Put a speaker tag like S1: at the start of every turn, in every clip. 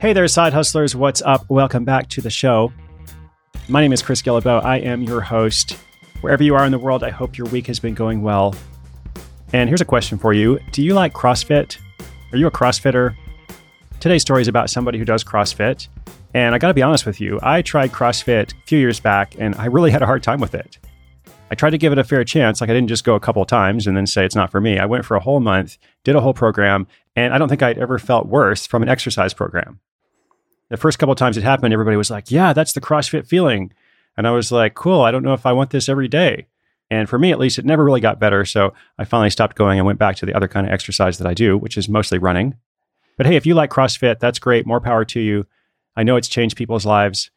S1: Hey there, side hustlers. What's up? Welcome back to the show. My name is Chris Guillebeau. I am your host. Wherever you are in the world, I hope your week has been going well. And here's a question for you Do you like CrossFit? Are you a CrossFitter? Today's story is about somebody who does CrossFit. And I got to be honest with you, I tried CrossFit a few years back and I really had a hard time with it. I tried to give it a fair chance. Like I didn't just go a couple times and then say it's not for me. I went for a whole month, did a whole program, and I don't think I'd ever felt worse from an exercise program. The first couple times it happened, everybody was like, Yeah, that's the CrossFit feeling. And I was like, Cool, I don't know if I want this every day. And for me, at least, it never really got better. So I finally stopped going and went back to the other kind of exercise that I do, which is mostly running. But hey, if you like CrossFit, that's great. More power to you. I know it's changed people's lives.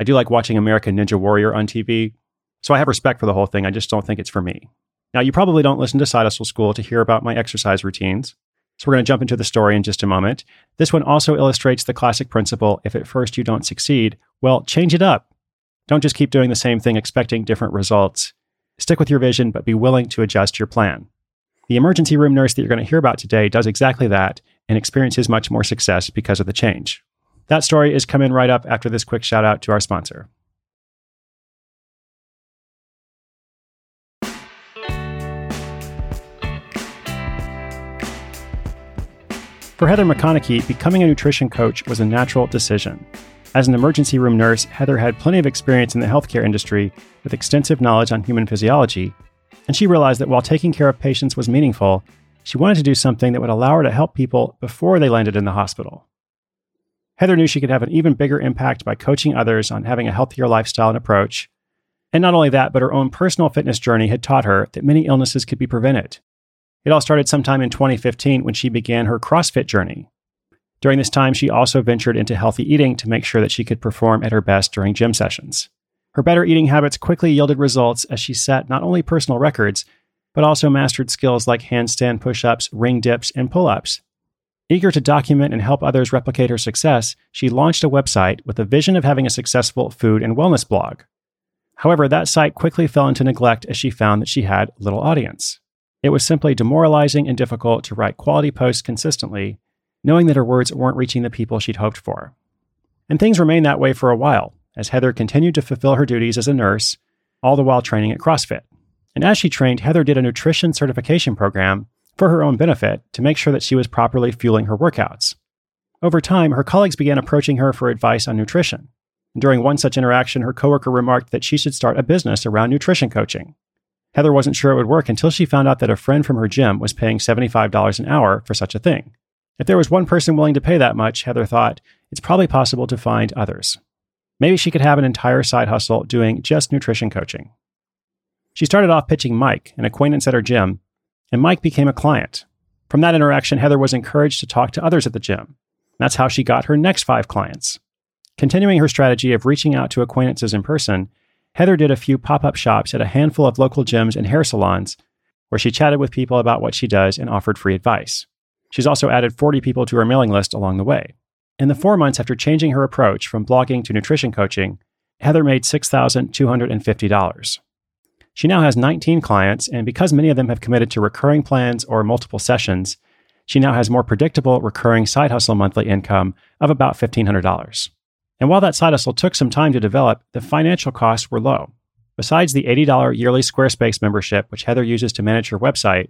S1: I do like watching American Ninja Warrior on TV. So I have respect for the whole thing. I just don't think it's for me. Now, you probably don't listen to Side Hustle School to hear about my exercise routines. So we're going to jump into the story in just a moment. This one also illustrates the classic principle if at first you don't succeed, well, change it up. Don't just keep doing the same thing expecting different results. Stick with your vision, but be willing to adjust your plan. The emergency room nurse that you're going to hear about today does exactly that and experiences much more success because of the change. That story is coming right up after this quick shout out to our sponsor. For Heather McConaughey, becoming a nutrition coach was a natural decision. As an emergency room nurse, Heather had plenty of experience in the healthcare industry with extensive knowledge on human physiology, and she realized that while taking care of patients was meaningful, she wanted to do something that would allow her to help people before they landed in the hospital. Heather knew she could have an even bigger impact by coaching others on having a healthier lifestyle and approach. And not only that, but her own personal fitness journey had taught her that many illnesses could be prevented. It all started sometime in 2015 when she began her CrossFit journey. During this time, she also ventured into healthy eating to make sure that she could perform at her best during gym sessions. Her better eating habits quickly yielded results as she set not only personal records, but also mastered skills like handstand push ups, ring dips, and pull ups. Eager to document and help others replicate her success, she launched a website with a vision of having a successful food and wellness blog. However, that site quickly fell into neglect as she found that she had little audience. It was simply demoralizing and difficult to write quality posts consistently, knowing that her words weren't reaching the people she'd hoped for. And things remained that way for a while, as Heather continued to fulfill her duties as a nurse, all the while training at CrossFit. And as she trained, Heather did a nutrition certification program for her own benefit to make sure that she was properly fueling her workouts. Over time, her colleagues began approaching her for advice on nutrition. And during one such interaction, her coworker remarked that she should start a business around nutrition coaching. Heather wasn't sure it would work until she found out that a friend from her gym was paying $75 an hour for such a thing. If there was one person willing to pay that much, Heather thought, it's probably possible to find others. Maybe she could have an entire side hustle doing just nutrition coaching. She started off pitching Mike, an acquaintance at her gym, and Mike became a client. From that interaction, Heather was encouraged to talk to others at the gym. That's how she got her next five clients. Continuing her strategy of reaching out to acquaintances in person, Heather did a few pop up shops at a handful of local gyms and hair salons where she chatted with people about what she does and offered free advice. She's also added 40 people to her mailing list along the way. In the four months after changing her approach from blogging to nutrition coaching, Heather made $6,250. She now has 19 clients, and because many of them have committed to recurring plans or multiple sessions, she now has more predictable recurring side hustle monthly income of about $1,500. And while that side hustle took some time to develop, the financial costs were low. Besides the $80 yearly Squarespace membership, which Heather uses to manage her website,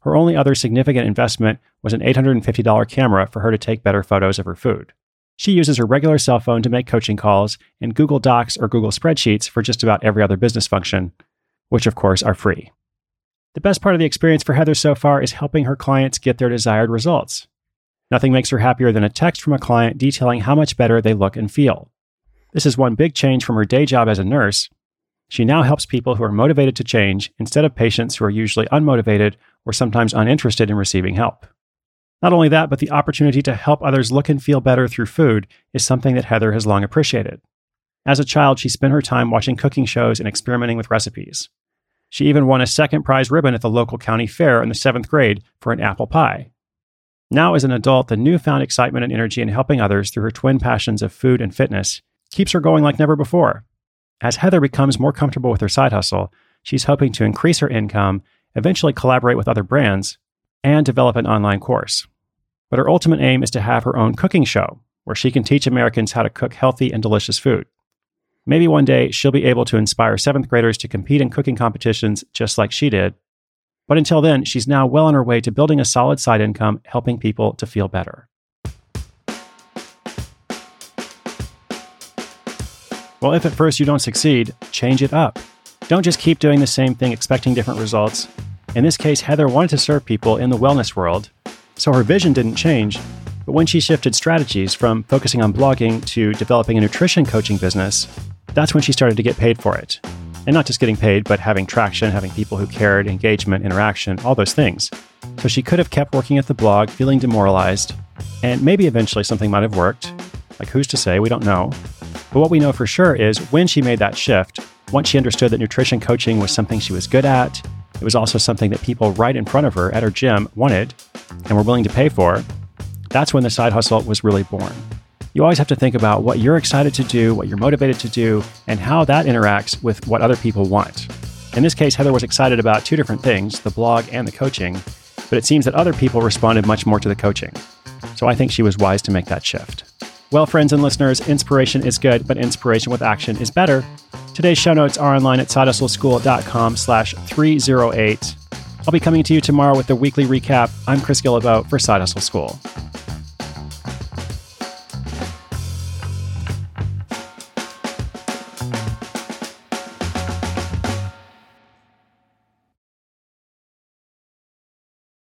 S1: her only other significant investment was an $850 camera for her to take better photos of her food. She uses her regular cell phone to make coaching calls and Google Docs or Google Spreadsheets for just about every other business function, which of course are free. The best part of the experience for Heather so far is helping her clients get their desired results. Nothing makes her happier than a text from a client detailing how much better they look and feel. This is one big change from her day job as a nurse. She now helps people who are motivated to change instead of patients who are usually unmotivated or sometimes uninterested in receiving help. Not only that, but the opportunity to help others look and feel better through food is something that Heather has long appreciated. As a child, she spent her time watching cooking shows and experimenting with recipes. She even won a second prize ribbon at the local county fair in the seventh grade for an apple pie. Now, as an adult, the newfound excitement and energy in helping others through her twin passions of food and fitness keeps her going like never before. As Heather becomes more comfortable with her side hustle, she's hoping to increase her income, eventually collaborate with other brands, and develop an online course. But her ultimate aim is to have her own cooking show, where she can teach Americans how to cook healthy and delicious food. Maybe one day she'll be able to inspire seventh graders to compete in cooking competitions just like she did. But until then, she's now well on her way to building a solid side income, helping people to feel better. Well, if at first you don't succeed, change it up. Don't just keep doing the same thing expecting different results. In this case, Heather wanted to serve people in the wellness world, so her vision didn't change. But when she shifted strategies from focusing on blogging to developing a nutrition coaching business, that's when she started to get paid for it. And not just getting paid, but having traction, having people who cared, engagement, interaction, all those things. So she could have kept working at the blog, feeling demoralized, and maybe eventually something might have worked. Like, who's to say? We don't know. But what we know for sure is when she made that shift, once she understood that nutrition coaching was something she was good at, it was also something that people right in front of her at her gym wanted and were willing to pay for, that's when the side hustle was really born. You always have to think about what you're excited to do, what you're motivated to do, and how that interacts with what other people want. In this case, Heather was excited about two different things the blog and the coaching, but it seems that other people responded much more to the coaching. So I think she was wise to make that shift. Well, friends and listeners, inspiration is good, but inspiration with action is better. Today's show notes are online at sidehustleschool.com slash 308. I'll be coming to you tomorrow with the weekly recap. I'm Chris Guillebeau for Side Hustle School.